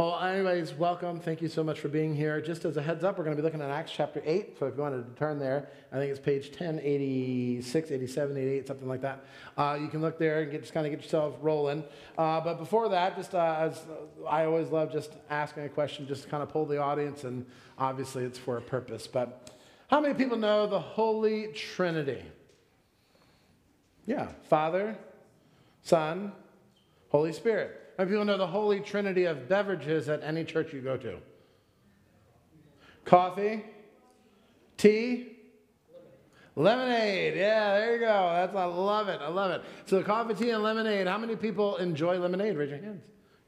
Well, anyways, welcome. Thank you so much for being here. Just as a heads up, we're going to be looking at Acts chapter 8. So if you wanted to turn there, I think it's page 1086, 87, 88, something like that. Uh, you can look there and get, just kind of get yourself rolling. Uh, but before that, just uh, as I always love just asking a question, just to kind of pull the audience, and obviously it's for a purpose. But how many people know the Holy Trinity? Yeah, Father, Son, Holy Spirit. How many people know the Holy Trinity of beverages at any church you go to? Coffee, tea, lemonade. Yeah, there you go. That's I love it. I love it. So coffee, tea, and lemonade. How many people enjoy lemonade? Raise your hands.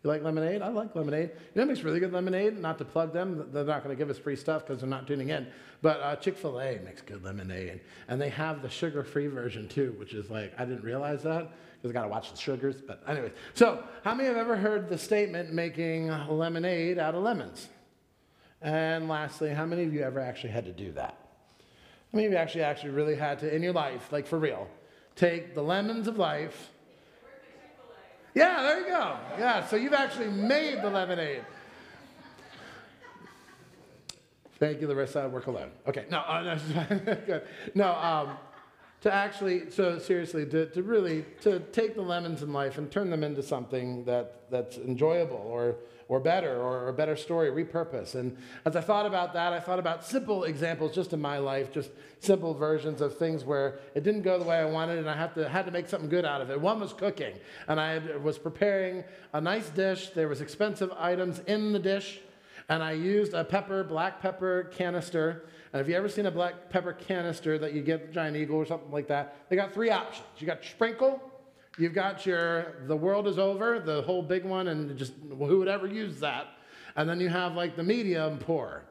You like lemonade? I like lemonade. You know, makes really good lemonade. Not to plug them, they're not going to give us free stuff because they're not tuning in. But uh, Chick Fil A makes good lemonade, and they have the sugar-free version too, which is like I didn't realize that because I got to watch the sugars. But anyways, so how many have ever heard the statement making lemonade out of lemons? And lastly, how many of you ever actually had to do that? How many of you actually actually really had to in your life, like for real, take the lemons of life? Yeah, there you go. Yeah, so you've actually made the lemonade. Thank you, Larissa. I work alone. Okay, no, uh, no, good. No, um, to actually, so seriously, to, to really, to take the lemons in life and turn them into something that, that's enjoyable or, or better or a better story, repurpose. And as I thought about that, I thought about simple examples just in my life, just simple versions of things where it didn't go the way I wanted and I had to, had to make something good out of it. One was cooking, and I was preparing a nice dish. There was expensive items in the dish, and I used a pepper, black pepper canister and if you ever seen a black pepper canister that you get Giant Eagle or something like that, they got three options. You got sprinkle, you've got your the world is over, the whole big one, and just who would ever use that. And then you have like the medium pour.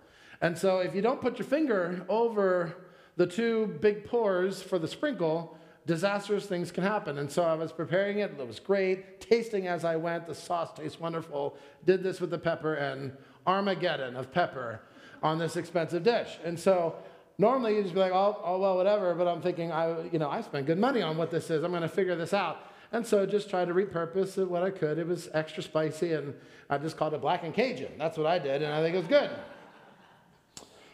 And so if you don't put your finger over the two big pours for the sprinkle, disastrous things can happen. And so I was preparing it, it was great, tasting as I went, the sauce tastes wonderful. Did this with the pepper and Armageddon of pepper on this expensive dish. And so normally you just be like, oh, oh well, whatever. But I'm thinking, I, you know, I spent good money on what this is. I'm going to figure this out. And so just tried to repurpose it what I could. It was extra spicy, and I just called it black and Cajun. That's what I did, and I think it was good.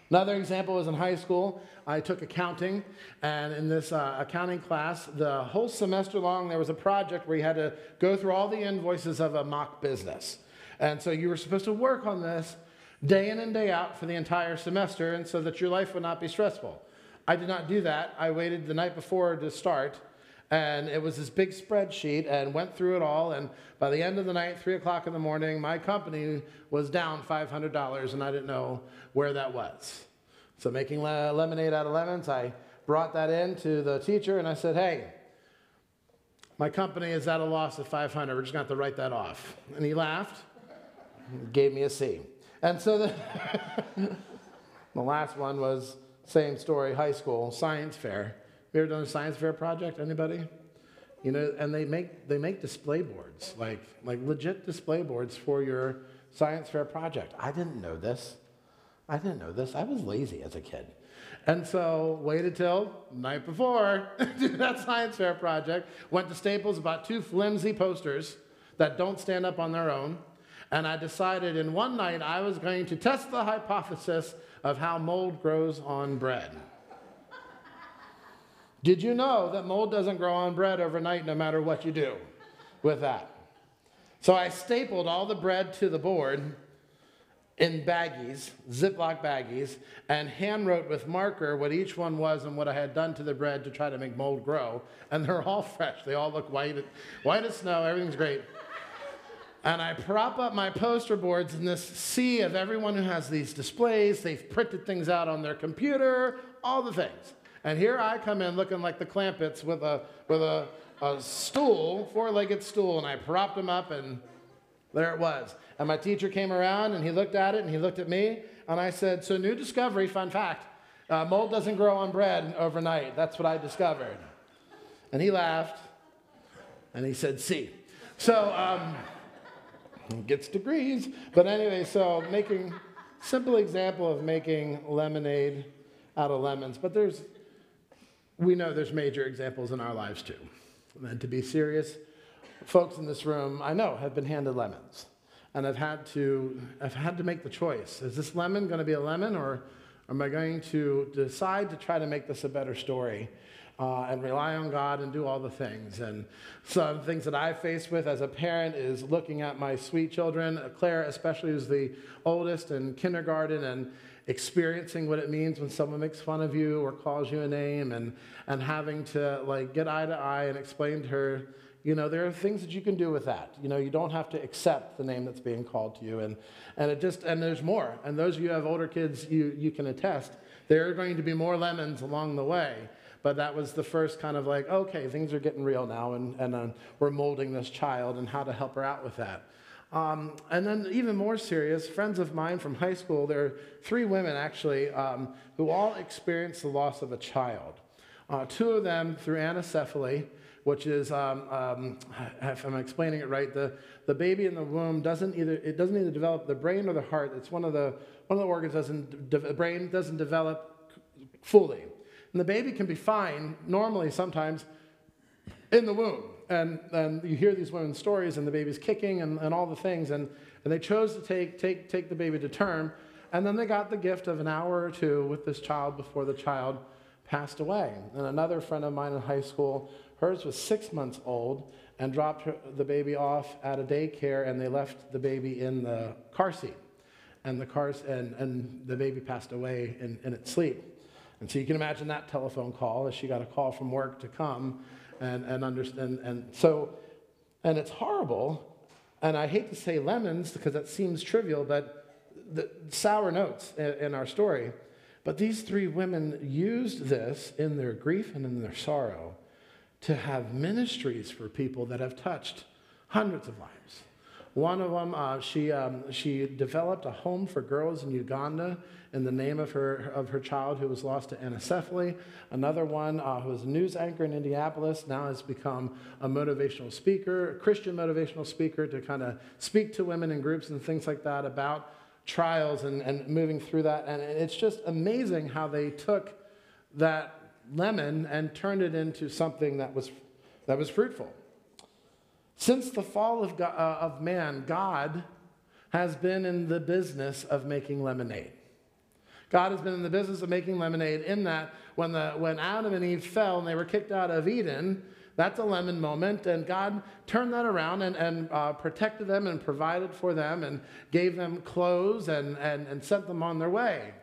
Another example was in high school. I took accounting, and in this uh, accounting class, the whole semester long, there was a project where you had to go through all the invoices of a mock business. And so you were supposed to work on this day in and day out for the entire semester, and so that your life would not be stressful. I did not do that. I waited the night before to start, and it was this big spreadsheet, and went through it all. And by the end of the night, three o'clock in the morning, my company was down $500, and I didn't know where that was. So, making lemonade out of lemons, I brought that in to the teacher, and I said, "Hey." My company is at a loss of 500. We're just going to have to write that off. And he laughed, gave me a C. And so the, the last one was same story, high school, science fair. You ever done a science fair project? Anybody? You know, and they make they make display boards, like like legit display boards for your science fair project. I didn't know this. I didn't know this. I was lazy as a kid. And so waited till night before do that science fair project. Went to Staples, bought two flimsy posters that don't stand up on their own and I decided in one night I was going to test the hypothesis of how mold grows on bread. Did you know that mold doesn't grow on bread overnight no matter what you do with that? So I stapled all the bread to the board in baggies, Ziploc baggies, and hand wrote with marker what each one was and what I had done to the bread to try to make mold grow. And they're all fresh. They all look white, white as snow. Everything's great and I prop up my poster boards in this sea of everyone who has these displays. They've printed things out on their computer, all the things. And here I come in looking like the Clampetts with a, with a, a stool, four legged stool, and I propped them up, and there it was. And my teacher came around and he looked at it and he looked at me, and I said, So, new discovery, fun fact uh, mold doesn't grow on bread overnight. That's what I discovered. And he laughed and he said, See. So, um, gets degrees. But anyway, so making simple example of making lemonade out of lemons. But there's, we know there's major examples in our lives too. And to be serious, folks in this room, I know, have been handed lemons. and I've had to, I've had to make the choice. Is this lemon going to be a lemon, or am I going to decide to try to make this a better story? Uh, and rely on God and do all the things. And some things that I face with as a parent is looking at my sweet children, Claire especially, who's the oldest in kindergarten, and experiencing what it means when someone makes fun of you or calls you a name, and and having to like get eye to eye and explain to her you know, there are things that you can do with that. You know, you don't have to accept the name that's being called to you. And, and it just, and there's more. And those of you who have older kids, you, you can attest. There are going to be more lemons along the way. But that was the first kind of like, okay, things are getting real now, and, and uh, we're molding this child and how to help her out with that. Um, and then, even more serious, friends of mine from high school, there are three women actually um, who all experienced the loss of a child. Uh, two of them through anencephaly, which is, um, um, if I'm explaining it right, the, the baby in the womb doesn't either, it doesn't either develop the brain or the heart. It's one of the, one of the organs doesn't, the brain doesn't develop fully. And the baby can be fine, normally sometimes, in the womb. And, and you hear these women's stories, and the baby's kicking and, and all the things. And, and they chose to take, take, take the baby to term. And then they got the gift of an hour or two with this child before the child passed away. And another friend of mine in high school Hers was six months old and dropped her, the baby off at a daycare, and they left the baby in the car seat. And the, cars, and, and the baby passed away in, in its sleep. And so you can imagine that telephone call as she got a call from work to come and, and understand. And so, and it's horrible. And I hate to say lemons because that seems trivial, but the sour notes in, in our story. But these three women used this in their grief and in their sorrow to have ministries for people that have touched hundreds of lives. One of them, uh, she, um, she developed a home for girls in Uganda in the name of her, of her child who was lost to anencephaly. Another one uh, who was a news anchor in Indianapolis now has become a motivational speaker, a Christian motivational speaker to kind of speak to women in groups and things like that about trials and, and moving through that. And it's just amazing how they took that lemon and turned it into something that was, that was fruitful. Since the fall of, God, uh, of man, God has been in the business of making lemonade. God has been in the business of making lemonade in that when, the, when Adam and Eve fell and they were kicked out of Eden, that's a lemon moment. And God turned that around and, and uh, protected them and provided for them and gave them clothes and, and, and sent them on their way.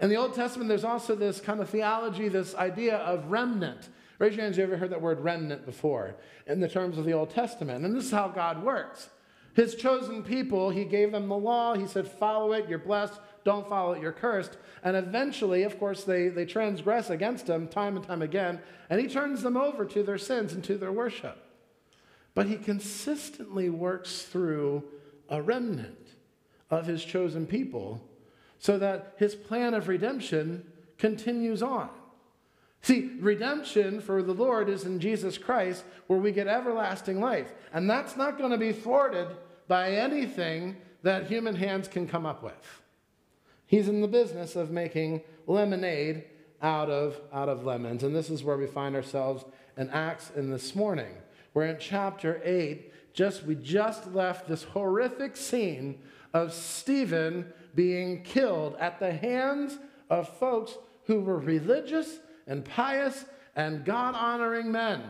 In the Old Testament, there's also this kind of theology, this idea of remnant. Raise your hands, you ever heard that word remnant before in the terms of the Old Testament? And this is how God works. His chosen people, he gave them the law. He said, follow it, you're blessed. Don't follow it, you're cursed. And eventually, of course, they, they transgress against him time and time again. And he turns them over to their sins and to their worship. But he consistently works through a remnant of his chosen people so that his plan of redemption continues on. See, redemption for the Lord is in Jesus Christ, where we get everlasting life. And that's not going to be thwarted by anything that human hands can come up with. He's in the business of making lemonade out of, out of lemons. And this is where we find ourselves in Acts in this morning. We're in chapter 8. Just we just left this horrific scene of Stephen being killed at the hands of folks who were religious and pious and God honoring men.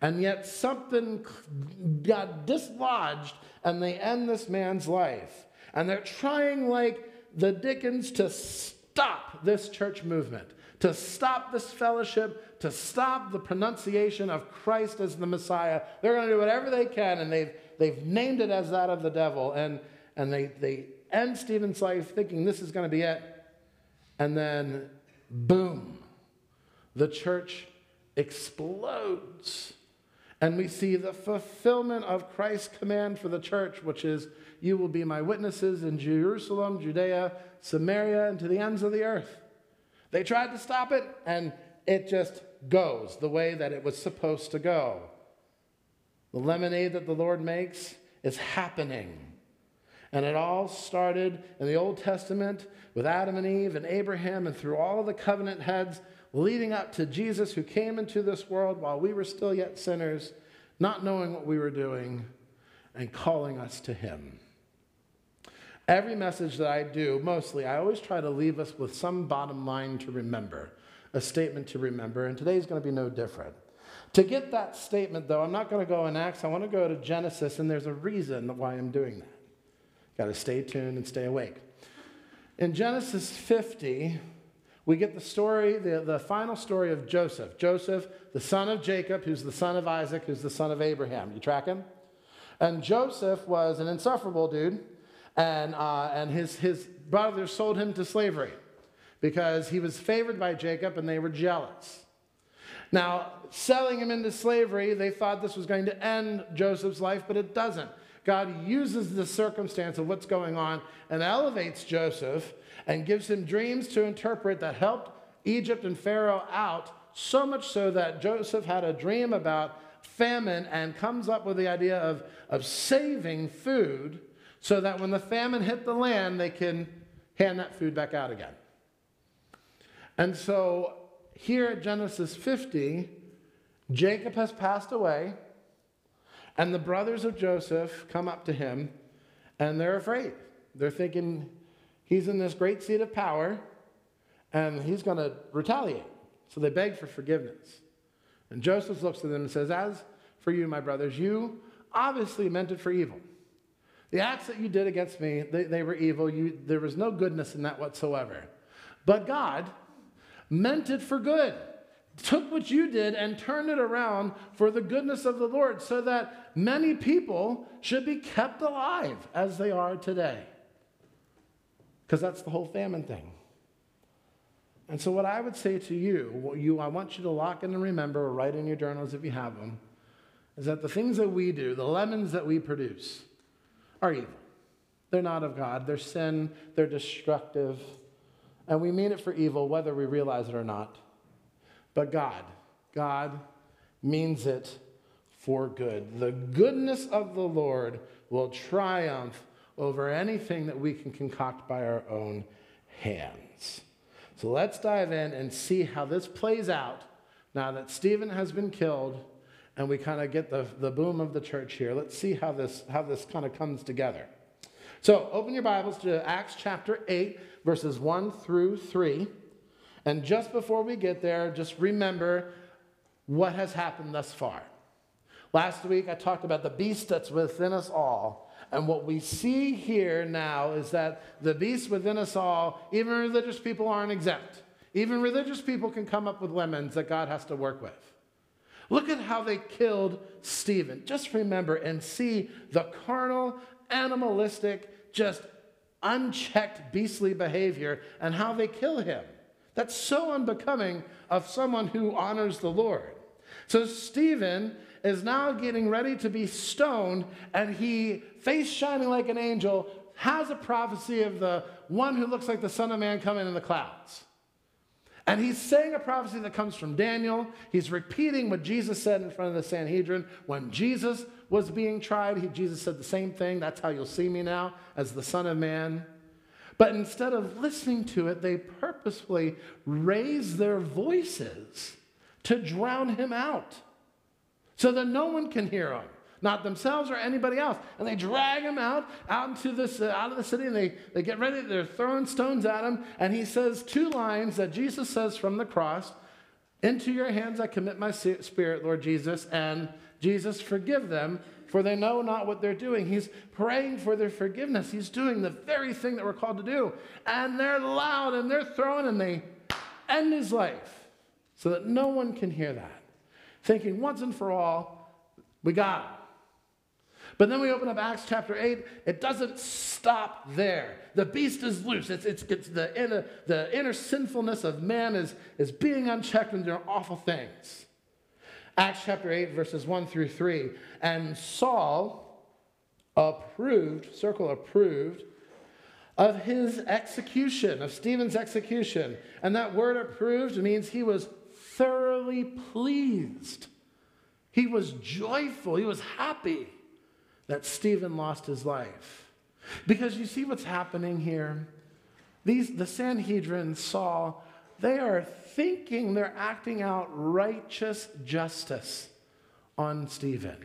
And yet something got dislodged and they end this man's life. And they're trying, like the Dickens, to stop this church movement, to stop this fellowship, to stop the pronunciation of Christ as the Messiah. They're going to do whatever they can, and they've, they've named it as that of the devil. And, and they, they end Stephen's life thinking this is going to be it. And then, boom, the church explodes. And we see the fulfillment of Christ's command for the church, which is, You will be my witnesses in Jerusalem, Judea, Samaria, and to the ends of the earth. They tried to stop it, and it just goes the way that it was supposed to go. The lemonade that the Lord makes is happening. And it all started in the Old Testament with Adam and Eve and Abraham and through all of the covenant heads leading up to Jesus who came into this world while we were still yet sinners, not knowing what we were doing. and calling us to Him. Every message that I do, mostly, I always try to leave us with some bottom line to remember, a statement to remember, and today's going to be no different. To get that statement, though, I'm not going to go in Acts. I want to go to Genesis, and there's a reason why I'm doing that. Got to stay tuned and stay awake. In Genesis 50, we get the story, the, the final story of Joseph. Joseph, the son of Jacob, who's the son of Isaac, who's the son of Abraham. You track him? And Joseph was an insufferable dude and, uh, and his, his brothers sold him to slavery because he was favored by Jacob and they were jealous. Now, selling him into slavery, they thought this was going to end Joseph's life, but it doesn't. God uses the circumstance of what's going on and elevates Joseph and gives him dreams to interpret that helped Egypt and Pharaoh out, so much so that Joseph had a dream about famine and comes up with the idea of, of saving food so that when the famine hit the land, they can hand that food back out again. And so here at Genesis 50, Jacob has passed away, and the brothers of Joseph come up to him, and they're afraid. They're thinking he's in this great seat of power, and he's going to retaliate. So they beg for forgiveness. And Joseph looks at them and says, As for you, my brothers, you obviously meant it for evil. The acts that you did against me, they, they were evil. You, there was no goodness in that whatsoever. But God meant it for good, took what you did and turned it around for the goodness of the Lord so that many people should be kept alive as they are today. Because that's the whole famine thing. And so, what I would say to you, you, I want you to lock in and remember, or write in your journals if you have them, is that the things that we do, the lemons that we produce, are evil. They're not of God. They're sin. They're destructive. And we mean it for evil, whether we realize it or not. But God, God means it for good. The goodness of the Lord will triumph over anything that we can concoct by our own hands. So let's dive in and see how this plays out now that Stephen has been killed and we kind of get the, the boom of the church here. Let's see how this, how this kind of comes together. So open your Bibles to Acts chapter 8, verses 1 through 3. And just before we get there, just remember what has happened thus far. Last week, I talked about the beast that's within us all. And what we see here now is that the beast within us all, even religious people aren't exempt. Even religious people can come up with lemons that God has to work with. Look at how they killed Stephen. Just remember and see the carnal, animalistic, just unchecked, beastly behavior and how they kill him. That's so unbecoming of someone who honors the Lord. So Stephen is now getting ready to be stoned, and he, face shining like an angel, has a prophecy of the one who looks like the Son of Man coming in the clouds. And he's saying a prophecy that comes from Daniel. He's repeating what Jesus said in front of the Sanhedrin. When Jesus was being tried, he, Jesus said the same thing. That's how you'll see me now as the Son of Man. But instead of listening to it, they purposefully raise their voices to drown him out so that no one can hear him not themselves or anybody else. And they drag him out, out into this, uh, out of the city, and they, they get ready. They're throwing stones at him. And he says two lines that Jesus says from the cross Into your hands I commit my spirit, Lord Jesus. And Jesus, forgive them, for they know not what they're doing. He's praying for their forgiveness. He's doing the very thing that we're called to do. And they're loud and they're throwing, and they end his life so that no one can hear that. Thinking once and for all, we got him. But then we open up Acts chapter 8, it doesn't stop there. The beast is loose. It's, it's, it's the, inner, the inner sinfulness of man is, is being unchecked and doing awful things. Acts chapter 8, verses 1 through 3. And Saul approved, circle approved, of his execution, of Stephen's execution. And that word approved means he was thoroughly pleased. He was joyful. He was happy that Stephen lost his life. Because you see what's happening here? These, the Sanhedrin saw, they are thinking they're acting out righteous justice on Stephen.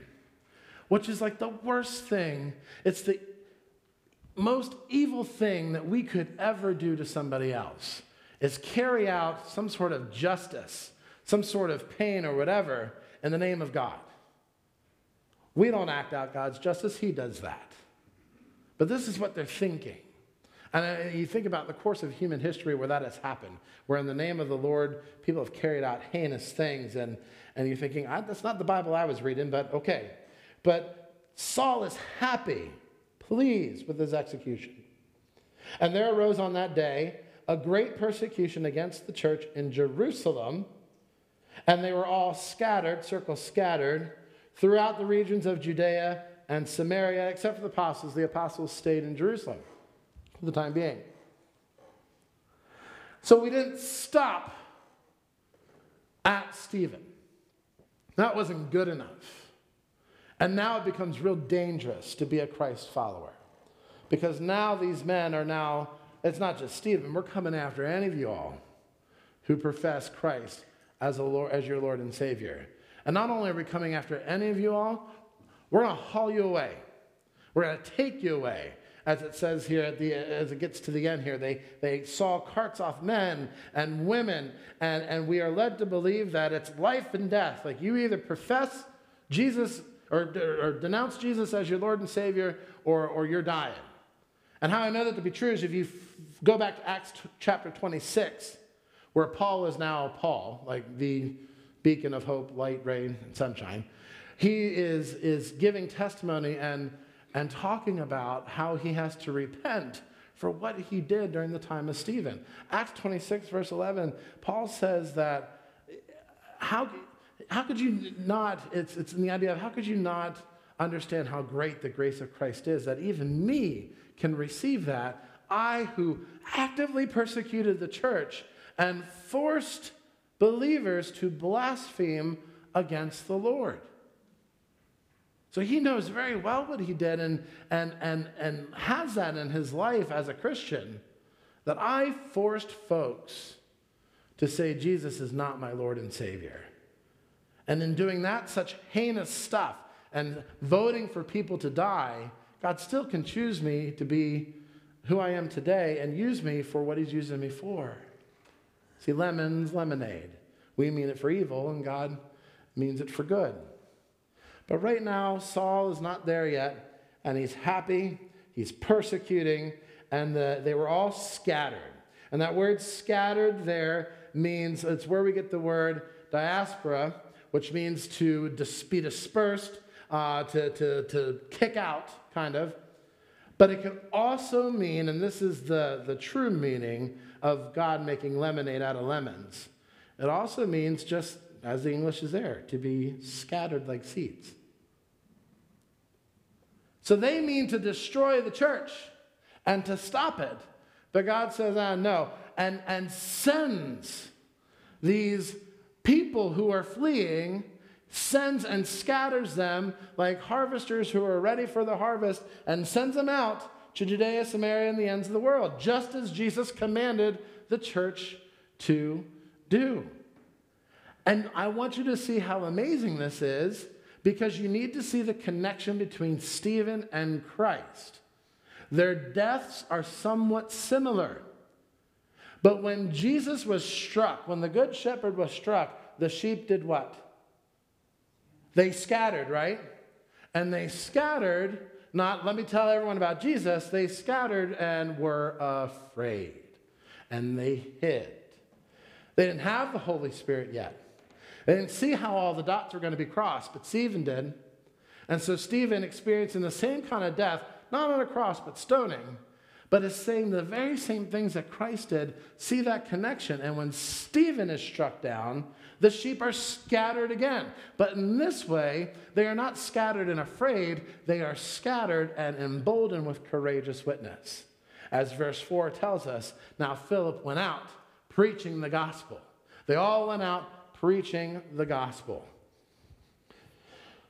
which is like the worst thing. It's the most evil thing that we could ever do to somebody else is carry out some sort of justice, some sort of pain or whatever in the name of God. We don't act out God's justice, He does that. But this is what they're thinking. And uh, you think about the course of human history where that has happened, where in the name of the Lord, people have carried out heinous things. And, and you're thinking, that's not the Bible I was reading, but okay. But Saul is happy, pleased with his execution. And there arose on that day a great persecution against the church in Jerusalem, and they were all scattered, circle scattered, throughout the regions of Judea and Samaria, except for the apostles. The apostles stayed in Jerusalem for the time being. So we didn't stop at Stephen. That wasn't good enough. And now it becomes real dangerous to be a Christ follower. Because now these men are now, it's not just Stephen, we're coming after any of you all who profess Christ as, a Lord, as your Lord and Savior. And not only are we coming after any of you all, we're going to haul you away. We're going to take you away. As it says here, at the, as it gets to the end here, they, they Saul carts off men and women, and, and we are led to believe that it's life and death. Like you either profess Jesus or, or denounce Jesus as your Lord and Savior, or, or you're dying. And how I know that to be true is if you f- go back to Acts t- chapter 26, where Paul is now Paul, like the beacon of hope, light, rain, and sunshine. He is, is giving testimony and, and talking about how he has to repent for what he did during the time of Stephen. Acts 26, verse 11, Paul says that how, how could you not, it's, it's in the idea of how could you not understand how great the grace of Christ is, that even me can receive that? I, who actively persecuted the church and forced believers to blaspheme against the Lord. So he knows very well what he did and, and, and, and has that in his life as a Christian that I forced folks to say Jesus is not my Lord and Savior. And in doing that, such heinous stuff and voting for people to die, God still can choose me to be who I am today and use me for what he's using me for. See, lemon's lemonade. We mean it for evil, and God means it for good. But right now, Saul is not there yet, and he's happy, he's persecuting, and the, they were all scattered. And that word scattered there means it's where we get the word diaspora, which means to dis- be dispersed, uh, to, to, to kick out, kind of. But it can also mean, and this is the, the true meaning, of God making lemonade out of lemons. It also means, just as the English is there, to be scattered like seeds. So they mean to destroy the church and to stop it. But God says, ah, no, and, and sends these people who are fleeing, sends and scatters them like harvesters who are ready for the harvest, and sends them out to Judea, Samaria, and the ends of the world, just as Jesus commanded the church to do. And I want you to see how amazing this is because you need to see the connection between Stephen and Christ. Their deaths are somewhat similar. But when Jesus was struck, when the good shepherd was struck, the sheep did what? They scattered, right? And they scattered not let me tell everyone about Jesus, they scattered and were afraid. And they hid. They didn't have the Holy Spirit yet. They didn't see how all the dots were going to be crossed, but Stephen did. And so Stephen experiencing the same kind of death, not on a cross, but stoning, but is saying the very same things that Christ did. See that connection. And when Stephen is struck down, the sheep are scattered again. But in this way, they are not scattered and afraid, they are scattered and emboldened with courageous witness. As verse 4 tells us, now Philip went out preaching the gospel. They all went out preaching the gospel.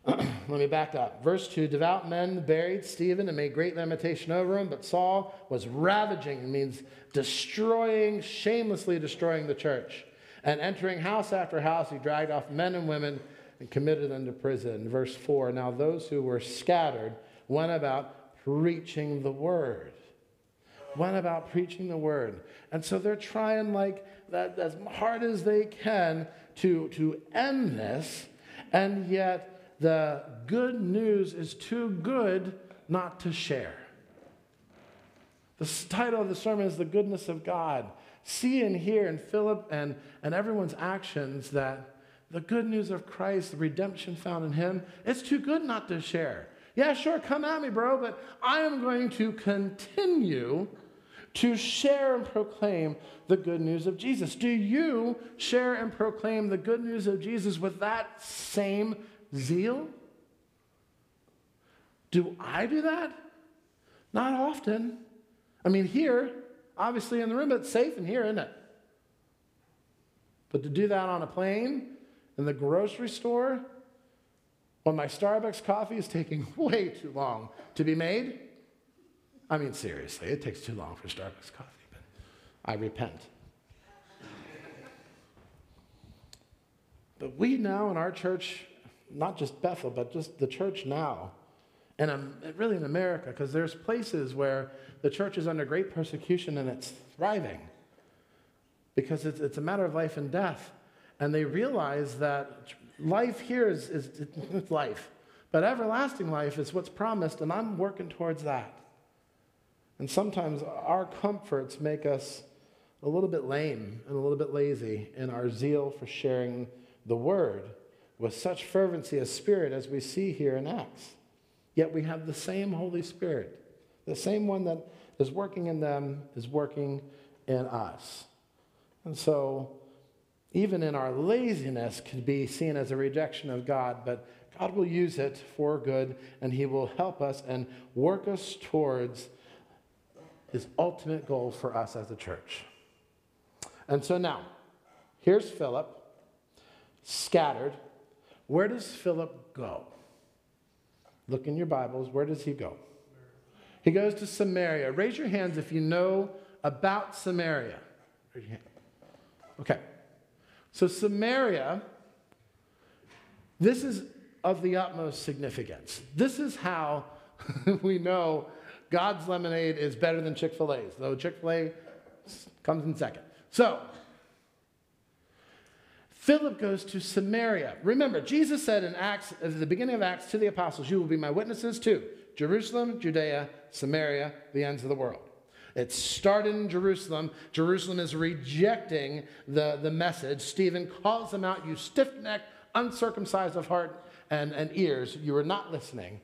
Let me back up. Verse 2 Devout men buried Stephen and made great lamentation over him, but Saul was ravaging, means destroying, shamelessly destroying the church. And entering house after house, he dragged off men and women and committed them to prison. Verse 4 Now those who were scattered went about preaching the word. Went about preaching the word. And so they're trying like that as hard as they can to, to end this, and yet the good news is too good not to share. The title of the sermon is The Goodness of God. See and hear in Philip and, and everyone's actions that the good news of Christ, the redemption found in Him, it's too good not to share. Yeah, sure, come at me, bro, but I am going to continue to share and proclaim the good news of Jesus. Do you share and proclaim the good news of Jesus with that same zeal? Do I do that? Not often. I mean, here, obviously in the room, but it's safe in here, isn't it? But to do that on a plane, in the grocery store, when my Starbucks coffee is taking way too long to be made, I mean, seriously, it takes too long for Starbucks coffee, but I repent. But we now in our church, not just Bethel, but just the church now, and um, really in America, because there's places where the church is under great persecution and it's thriving because it's, it's a matter of life and death. And they realize that life here is, is it's life, but everlasting life is what's promised, and I'm working towards that. And sometimes our comforts make us a little bit lame and a little bit lazy in our zeal for sharing the word with such fervency of spirit as we see here in Acts. Yet we have the same Holy Spirit, the same one that is working in them is working in us. And so, even in our laziness, can be seen as a rejection of God, but God will use it for good, and He will help us and work us towards his ultimate goal for us as a church. And so now, here's Philip, scattered. Where does Philip go? Look in your Bibles. Where does he go? He goes to Samaria. Raise your hands if you know about Samaria. Okay. So, Samaria, this is of the utmost significance. This is how we know God's lemonade is better than Chick fil A's, though Chick fil A comes in second. So, Philip goes to Samaria. Remember, Jesus said in Acts, at the beginning of Acts to the apostles, You will be my witnesses to Jerusalem, Judea, Samaria, the ends of the world. It started in Jerusalem. Jerusalem is rejecting the, the message. Stephen calls them out, You stiff necked, uncircumcised of heart and, and ears, you are not listening.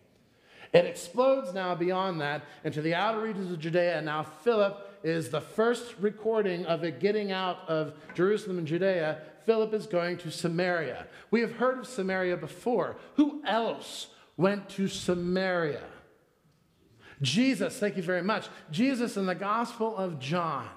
It explodes now beyond that into the outer regions of Judea, and now Philip is the first recording of it getting out of Jerusalem and Judea. Philip is going to Samaria. We have heard of Samaria before. Who else went to Samaria? Jesus, thank you very much. Jesus in the Gospel of John.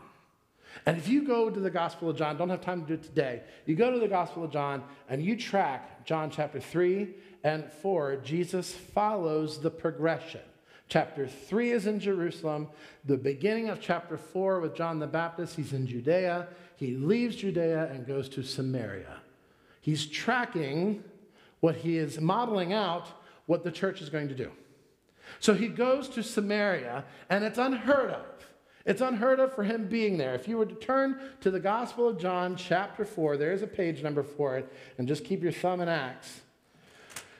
And if you go to the Gospel of John, don't have time to do it today, you go to the Gospel of John and you track John chapter 3 and 4, Jesus follows the progression. Chapter 3 is in Jerusalem. The beginning of chapter 4 with John the Baptist, he's in Judea. He leaves Judea and goes to Samaria. He's tracking what he is modeling out what the church is going to do. So he goes to Samaria, and it's unheard of. It's unheard of for him being there. If you were to turn to the Gospel of John, chapter 4, there's a page number for it, and just keep your thumb in Acts.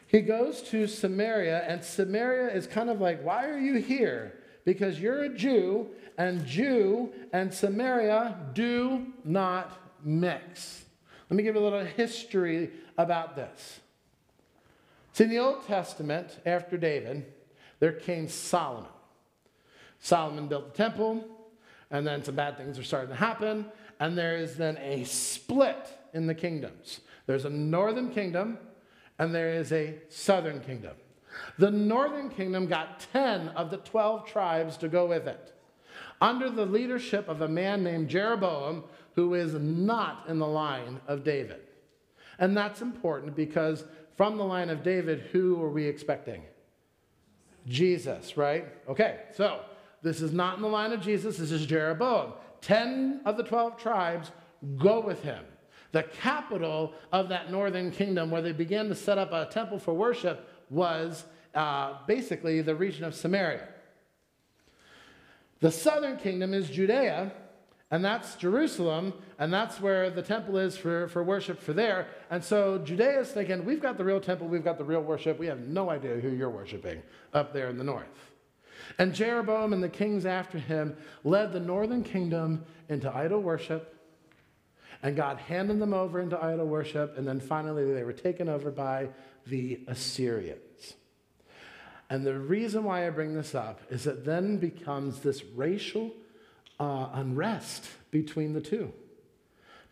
He goes to Samaria, and Samaria is kind of like, Why are you here? Because you're a Jew, and Jew and Samaria do not mix. Let me give you a little history about this. See, in the Old Testament, after David, there came Solomon. Solomon built the temple, and then some bad things are starting to happen, and there is then a split in the kingdoms. There's a northern kingdom and there is a southern kingdom. The northern kingdom got 10 of the 12 tribes to go with it, under the leadership of a man named Jeroboam, who is not in the line of David. And that's important because from the line of David, who are we expecting? Jesus, right? Okay, so this is not in the line of Jesus, this is Jeroboam. 10 of the 12 tribes go with him. The capital of that northern kingdom, where they began to set up a temple for worship, was uh, basically the region of Samaria. The southern kingdom is Judea, and that's Jerusalem, and that's where the temple is for, for worship for there. And so Judea is thinking, we've got the real temple, we've got the real worship, we have no idea who you're worshiping up there in the north. And Jeroboam and the kings after him led the northern kingdom into idol worship, and God handed them over into idol worship, and then finally they were taken over by the Assyrians. And the reason why I bring this up is it then becomes this racial uh, unrest between the two.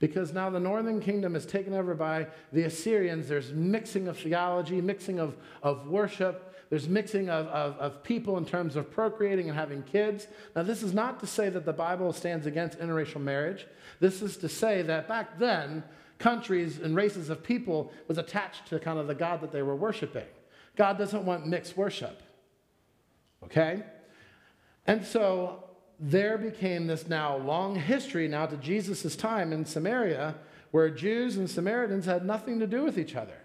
Because now the northern kingdom is taken over by the Assyrians. There's mixing of theology, mixing of, of worship, there's mixing of, of, of, people in terms of procreating and having kids. Now, this is not to say that the Bible stands against interracial marriage. This is to say that back then, countries and races of people was attached to kind of the God that they were worshiping. God doesn't want mixed worship. Okay? And so there became this now long history now to Jesus' time in Samaria where Jews and Samaritans had nothing to do with each other.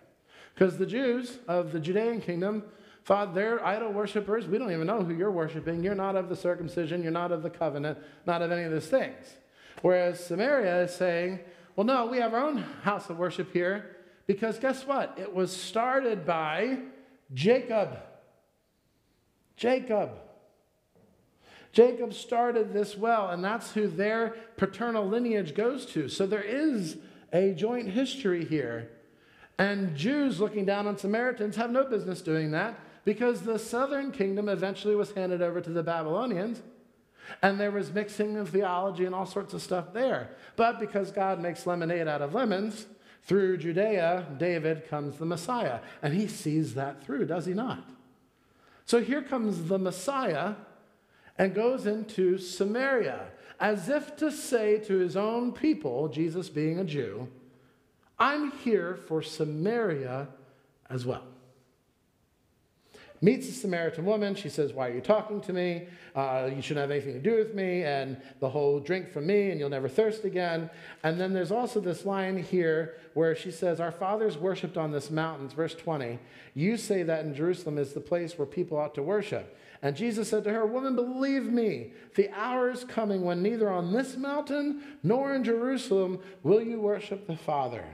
Because the Jews of the Judean kingdom thought they're idol worshippers. We don't even know who you're worshiping. You're not of the circumcision, you're not of the covenant, not of any of those things. Whereas Samaria is saying, well, no, we have our own house of worship here because guess what? It was started by Jacob. Jacob. Jacob started this well, and that's who their paternal lineage goes to. So there is a joint history here. And Jews looking down on Samaritans have no business doing that because the southern kingdom eventually was handed over to the Babylonians. And there was mixing of theology and all sorts of stuff there. But because God makes lemonade out of lemons, through Judea, David comes the Messiah. And he sees that through, does he not? So here comes the Messiah and goes into Samaria as if to say to his own people, Jesus being a Jew, I'm here for Samaria as well meets the Samaritan woman. She says, Why are you talking to me? Uh, you shouldn't have anything to do with me, and the whole drink from me, and you'll never thirst again. And then there's also this line here where she says, Our fathers worshiped on this mountain. verse 20. You say that in Jerusalem is the place where people ought to worship. And Jesus said to her, Woman, believe me, the hour is coming when neither on this mountain nor in Jerusalem will you worship the Father.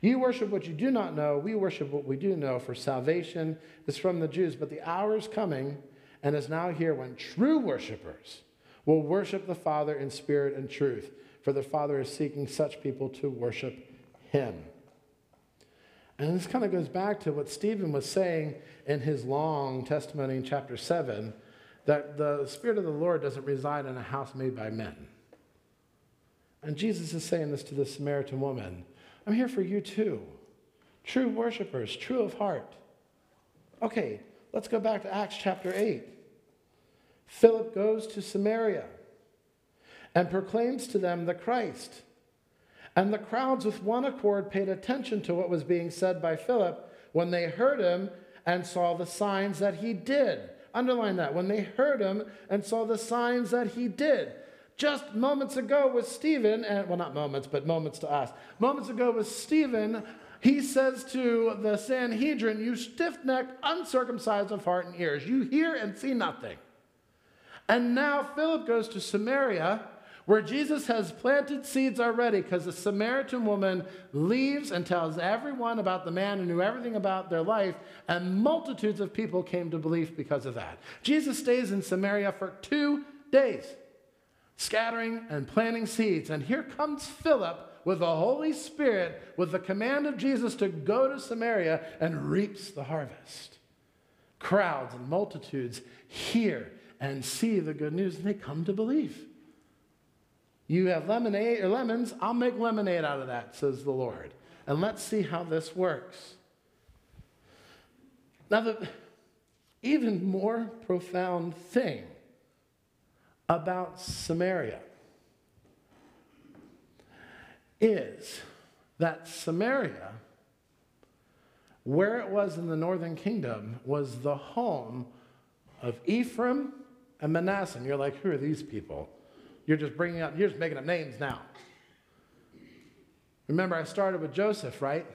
You worship what you do not know. We worship what we do know, for salvation is from the Jews. But the hour is coming and is now here when true worshipers will worship the Father in spirit and truth, for the Father is seeking such people to worship him. And this kind of goes back to what Stephen was saying in his long testimony in chapter 7 that the Spirit of the Lord doesn't reside in a house made by men. And Jesus is saying this to the Samaritan woman I'm here for you too. True worshipers, true of heart. Okay, let's go back to Acts chapter 8. Philip goes to Samaria and proclaims to them the Christ. And the crowds, with one accord, paid attention to what was being said by Philip when they heard him and saw the signs that he did. Underline that. When they heard him and saw the signs that he did. Just moments ago with Stephen, and well, not moments, but moments to us. Moments ago with Stephen, he says to the Sanhedrin, You stiff necked, uncircumcised of heart and ears, you hear and see nothing. And now Philip goes to Samaria, where Jesus has planted seeds already, because the Samaritan woman leaves and tells everyone about the man who knew everything about their life, and multitudes of people came to belief because of that. Jesus stays in Samaria for two days scattering and planting seeds. And here comes Philip with the Holy Spirit, with the command of Jesus to go to Samaria and reaps the harvest. Crowds and multitudes hear and see the good news, and they come to believe. You have lemonade or lemons, I'll make lemonade out of that, says the Lord. And let's see how this works. Now, the even more profound thing about Samaria is that Samaria, where it was in the northern kingdom, was the home of Ephraim and Manasseh. And you're like, who are these people? You're just bringing up, you're just making up names now. Remember, I started with Joseph, right?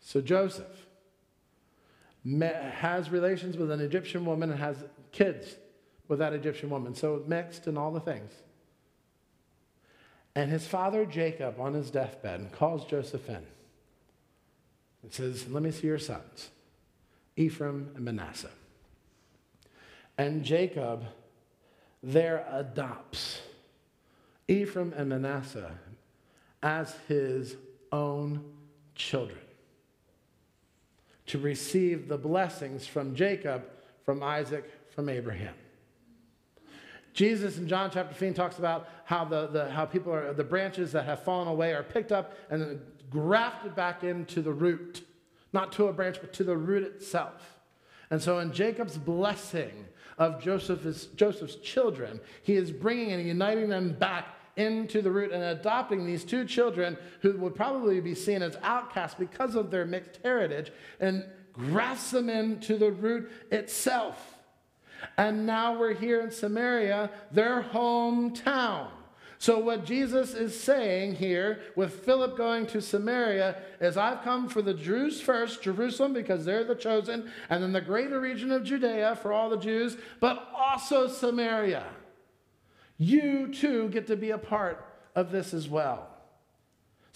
So Joseph has relations with an Egyptian woman and has kids with that Egyptian woman. So mixed and all the things. And his father Jacob, on his deathbed, calls Joseph in and says, Let me see your sons, Ephraim and Manasseh. And Jacob there adopts Ephraim and Manasseh as his own children to receive the blessings from Jacob, from Isaac, from Abraham. Jesus in John chapter 15 talks about how, the, the, how people are, the branches that have fallen away are picked up and grafted back into the root, not to a branch, but to the root itself. And so in Jacob's blessing of Joseph's, Joseph's children, he is bringing and uniting them back into the root and adopting these two children who would probably be seen as outcasts because of their mixed heritage and grafts them into the root itself. And now we're here in Samaria, their hometown. So, what Jesus is saying here with Philip going to Samaria is I've come for the Jews first, Jerusalem, because they're the chosen, and then the greater region of Judea for all the Jews, but also Samaria. You too get to be a part of this as well.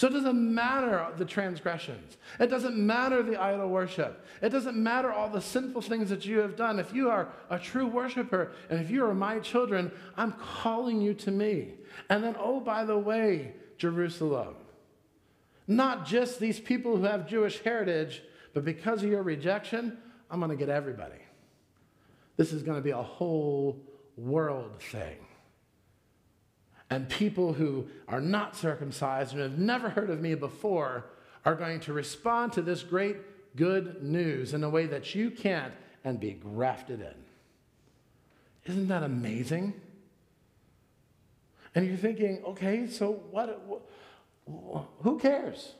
So it doesn't matter the transgressions. It doesn't matter the idol worship. It doesn't matter all the sinful things that you have done. If you are a true worshiper and if you are my children, I'm calling you to me. And then, oh, by the way, Jerusalem, not just these people who have Jewish heritage, but because of your rejection, I'm going to get everybody. This is going to be a whole world thing. And people who are not circumcised and have never heard of me before are going to respond to this great good news in a way that you can't and be grafted in. Isn't that amazing? And you're thinking, okay, so what, who cares?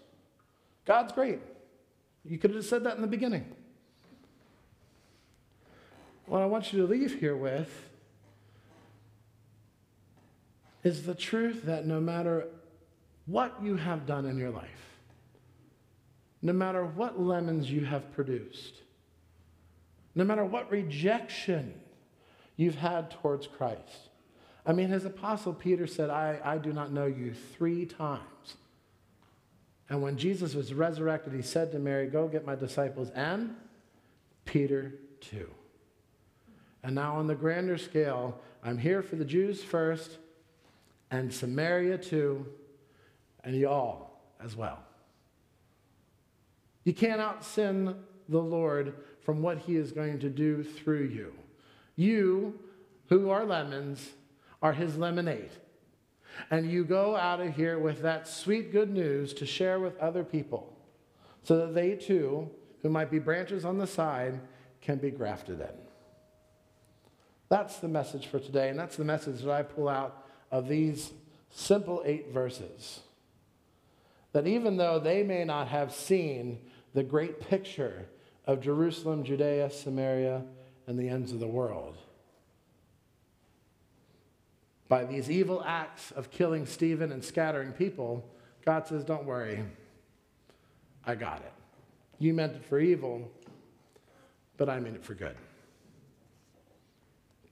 God's great. You could have said that in the beginning. What I want you to leave here with is the truth that no matter what you have done in your life, no matter what lemons you have produced, no matter what rejection you've had towards Christ. I mean, his apostle Peter said, I, I do not know you three times. And when Jesus was resurrected, he said to Mary, Go get my disciples, and Peter too. And now, on the grander scale, I'm here for the Jews first, and Samaria too, and y'all as well. You can't out sin the Lord from what he is going to do through you. You, who are lemons, are his lemonade. And you go out of here with that sweet good news to share with other people so that they too, who might be branches on the side, can be grafted in. That's the message for today, and that's the message that I pull out of these simple eight verses. That even though they may not have seen the great picture of Jerusalem, Judea, Samaria, and the ends of the world, by these evil acts of killing Stephen and scattering people, God says, Don't worry, I got it. You meant it for evil, but I mean it for good.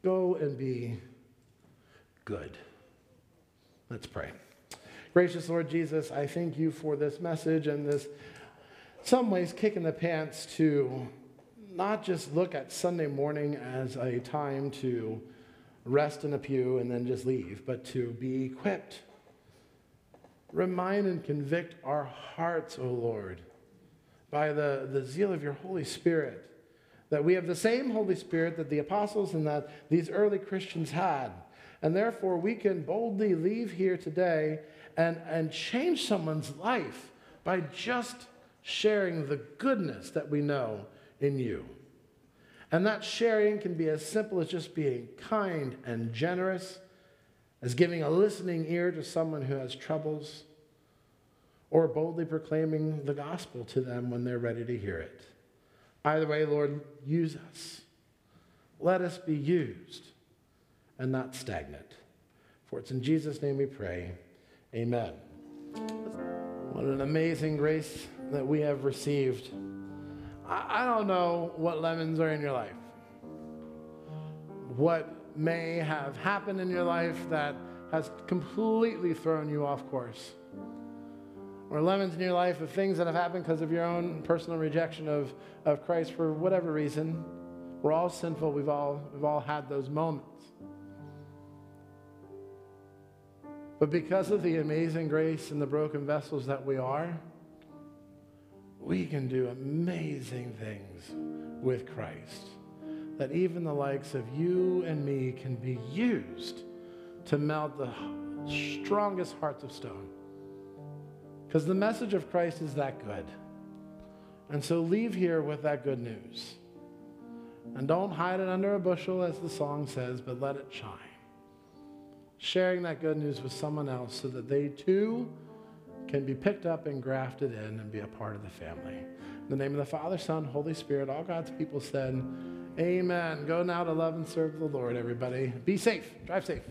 Go and be good. Let's pray. Gracious Lord Jesus, I thank you for this message and this, some ways, kick in the pants to not just look at Sunday morning as a time to rest in a pew and then just leave, but to be equipped. Remind and convict our hearts, O Lord, by the, the zeal of your Holy Spirit, that we have the same Holy Spirit that the apostles and that these early Christians had and therefore, we can boldly leave here today and, and change someone's life by just sharing the goodness that we know in you. And that sharing can be as simple as just being kind and generous, as giving a listening ear to someone who has troubles, or boldly proclaiming the gospel to them when they're ready to hear it. Either way, Lord, use us. Let us be used and not stagnant. For it's in Jesus' name we pray. Amen. What an amazing grace that we have received. I, I don't know what lemons are in your life, what may have happened in your life that has completely thrown you off course. Or lemons in your life of things that have happened because of your own personal rejection of, of Christ for whatever reason. We're all sinful. We've all, we've all had those moments. But because of the amazing grace and the broken vessels that we are, we can do amazing things with Christ. That even the likes of you and me can be used to melt the strongest hearts of stone. Because the message of Christ is that good. And so leave here with that good news. And don't hide it under a bushel, as the song says, but let it shine. Sharing that good news with someone else so that they too can be picked up and grafted in and be a part of the family. In the name of the Father, Son, Holy Spirit, all God's people said, Amen. Go now to love and serve the Lord, everybody. Be safe. Drive safe.